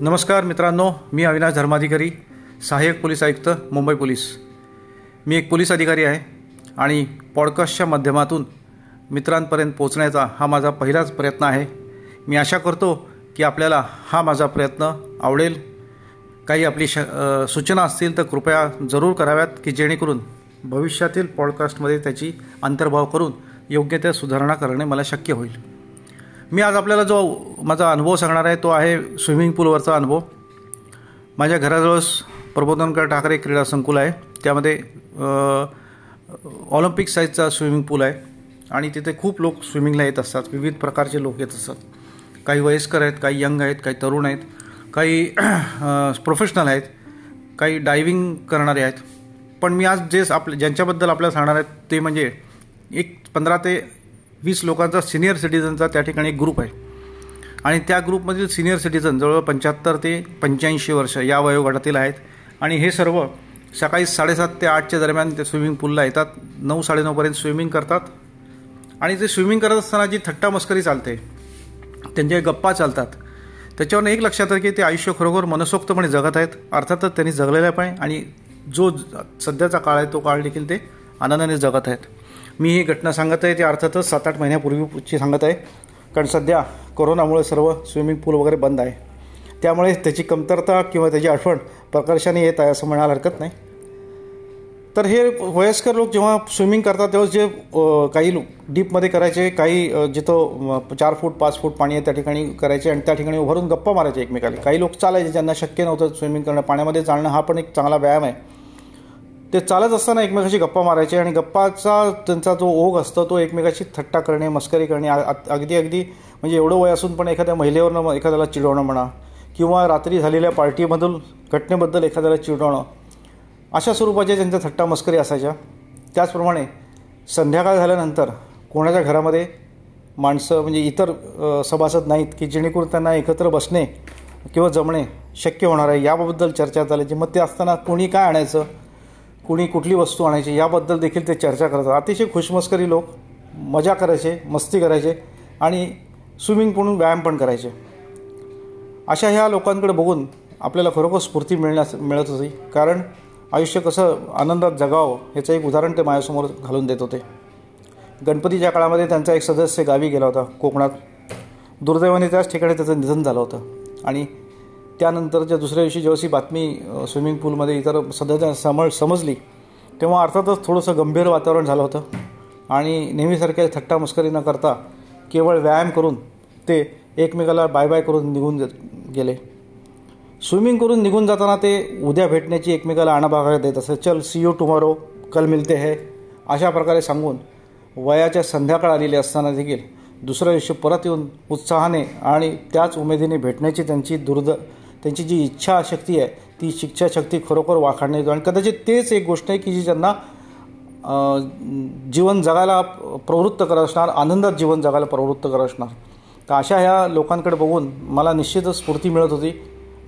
नमस्कार मित्रांनो मी अविनाश धर्माधिकारी सहाय्यक पोलीस आयुक्त मुंबई पोलीस. मी एक पोलीस अधिकारी आहे आणि पॉडकास्टच्या माध्यमातून मित्रांपर्यंत पोचण्याचा हा माझा पहिलाच प्रयत्न आहे. मी आशा करतो की आपल्याला हा माझा प्रयत्न आवडेल. काही आपली श सूचना असतील तर कृपया जरूर कराव्यात की जेणेकरून भविष्यातील पॉडकास्टमध्ये त्याची अंतर्भाव करून योग्य त्या सुधारणा करणे मला शक्य होईल. मी आज आपल्याला जो माझा अनुभव सांगणार आहे तो आहे स्विमिंग पूलवरचा अनुभव. माझ्या घराजवळच प्रबोधनकर ठाकरे क्रीडा संकुल आहे. त्यामध्ये ऑलिम्पिक साईजचा स्विमिंग पूल आहे आणि तिथे खूप लोक स्विमिंगला येत असतात. विविध प्रकारचे लोक येत असतात. काही वयस्कर आहेत काही यंग आहेत काही तरुण आहेत काही प्रोफेशनल आहेत काही डायविंग करणारे आहेत. पण मी आज जे आपले ज्यांच्याबद्दल आपल्याला सांगणार आहेत ते म्हणजे एक पंधरा ते वीस लोकांचा सिनियर सिटीजनचा त्या ठिकाणी एक ग्रुप आहे. आणि त्या ग्रुपमधील सिनियर सिटीजन जवळजवळ पंच्याहत्तर ते पंच्याऐंशी वर्ष या वयोगटातील आहेत. आणि हे सर्व सकाळी साडेसात ते आठच्या दरम्यान ते स्विमिंग पूलला येतात. नऊ साडेनऊपर्यंत स्विमिंग करतात. आणि ते स्विमिंग करत असताना जी थट्टा मस्करी चालते त्यांच्या गप्पा चालतात त्याच्यावरून एक लक्षात आहे की ते आयुष्य खरोखर मनसोक्तपणे जगत आहेत. अर्थातच त्यांनी जगलेलं पण आणि जो सध्याचा काळ आहे तो काळ देखील ते आनंदाने जगत आहेत. मी ही घटना सांगत आहे ती अर्थातच सात आठ महिन्यापूर्वीची सांगत आहे. कारण सध्या कोरोनामुळे सर्व स्विमिंग पूल वगैरे बंद आहे. त्यामुळे त्याची कमतरता किंवा त्याची आठवण प्रकर्षाने येत आहे असं म्हणायला हरकत नाही. तर हे वयस्कर लोक जेव्हा स्विमिंग करतात तेव्हा जे काही डीपमध्ये करायचे काही जिथं चार फूट पाच फूट पाणी आहे त्या ठिकाणी करायचे आणि त्या ठिकाणी उभारून गप्पा मारायचे एकमेकाला. काही लोक चालायचे ज्यांना शक्य नव्हतं स्विमिंग करणं. पाण्यामध्ये चालणं हा पण एक चांगला व्यायाम आहे. ते चालत असताना एकमेकाशी गप्पा मारायचे आणि गप्पाचा त्यांचा जो ओघ असतो तो एकमेकाशी थट्टा करणे मस्करी करणे अगदी अगदी म्हणजे एवढं वय असून पण एखाद्या महिलेवरनं एखाद्याला चिडवणं म्हणा किंवा रात्री झालेल्या पार्टीमधून घटनेबद्दल एखाद्याला चिडवणं अशा स्वरूपाच्या त्यांच्या थट्टा मस्करी असायच्या. त्याचप्रमाणे संध्याकाळ झाल्यानंतर कोणाच्या घरामध्ये माणसं म्हणजे इतर सभासद नाहीत की जेणेकरून त्यांना एकत्र बसणे किंवा जमणे शक्य होणार आहे याबद्दल चर्चा चालायची. मग ते असताना कोणी काय आणायचं? कुणी कुठली वस्तू आणायची याबद्दल देखील ते चर्चा करतात अतिशय खुशमस्करी लोक मजा करायचे मस्ती करायचे आणि स्विमिंग पूल व्यायाम पण करायचे. अशा ह्या लोकांकडे बघून आपल्याला खरोखर स्फूर्ती मिळण्यास मिळत होती. कारण आयुष्य कसं आनंदात जगावं ह्याचं एक उदाहरण ते माझ्यासमोर घालून देत होते. गणपतीच्या काळामध्ये त्यांचा एक सदस्य गावी गेला होता कोकणात. दुर्दैवाने त्याच ठिकाणी त्याचं निधन झालं होतं. आणि त्यानंतरच्या दुसऱ्या दिवशी जेव्हा बातमी स्विमिंग पूलमध्ये इतर सदस्य समज समजली तेव्हा अर्थातच थोडंसं गंभीर वातावरण झालं होतं. आणि नेहमीसारख्या थट्टा मस्करी न करता केवळ व्यायाम करून ते एकमेकाला बाय बाय करून निघून गेले. स्विमिंग करून निघून जाताना ते उद्या भेटण्याची एकमेकाला आणाभागा देत असं चल सी यू टुमॉरो कल मिलते है अशा प्रकारे सांगून वयाच्या संध्याकाळ आलेली असताना देखील दुसऱ्या दिवशी परत येऊन उत्साहाने आणि त्याच उमेदीने भेटण्याची त्यांची दुर्द त्यांची जी इच्छाशक्ती आहे ती शिक्षाशक्ती खरोखर वाखाणण्यात येतो आणि कदाचित तेच एक गोष्ट आहे की जी ज्यांना जीवन जगायला प्रवृत्त करत असणार आनंदात जीवन जगायला प्रवृत्त करत असणार. तर अशा ह्या लोकांकडे बघून मला निश्चितच स्फूर्ती मिळत होती.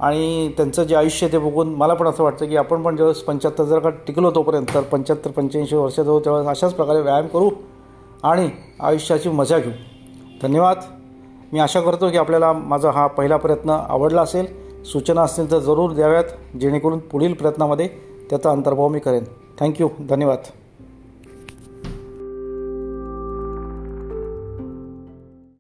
आणि त्यांचं जे आयुष्य ते बघून मला पण असं वाटतं की आपण पण ज्यावेळेस पंच्याहत्तर जर का टिकलो तोपर्यंत तर पंच्याहत्तर पंच्याऐंशी वर्ष जाऊ तेव्हा अशाच प्रकारे व्यायाम करू आणि आयुष्याची मजा घेऊ. धन्यवाद. मी आशा करतो की आपल्याला माझा हा पहिला प्रयत्न आवडला असेल. सूचना असतील तर जरूर द्याव्यात जेणेकरून पुढील प्रयत्नामध्ये त्याचा अंतर्भाव मी करेन. थँक्यू धन्यवाद.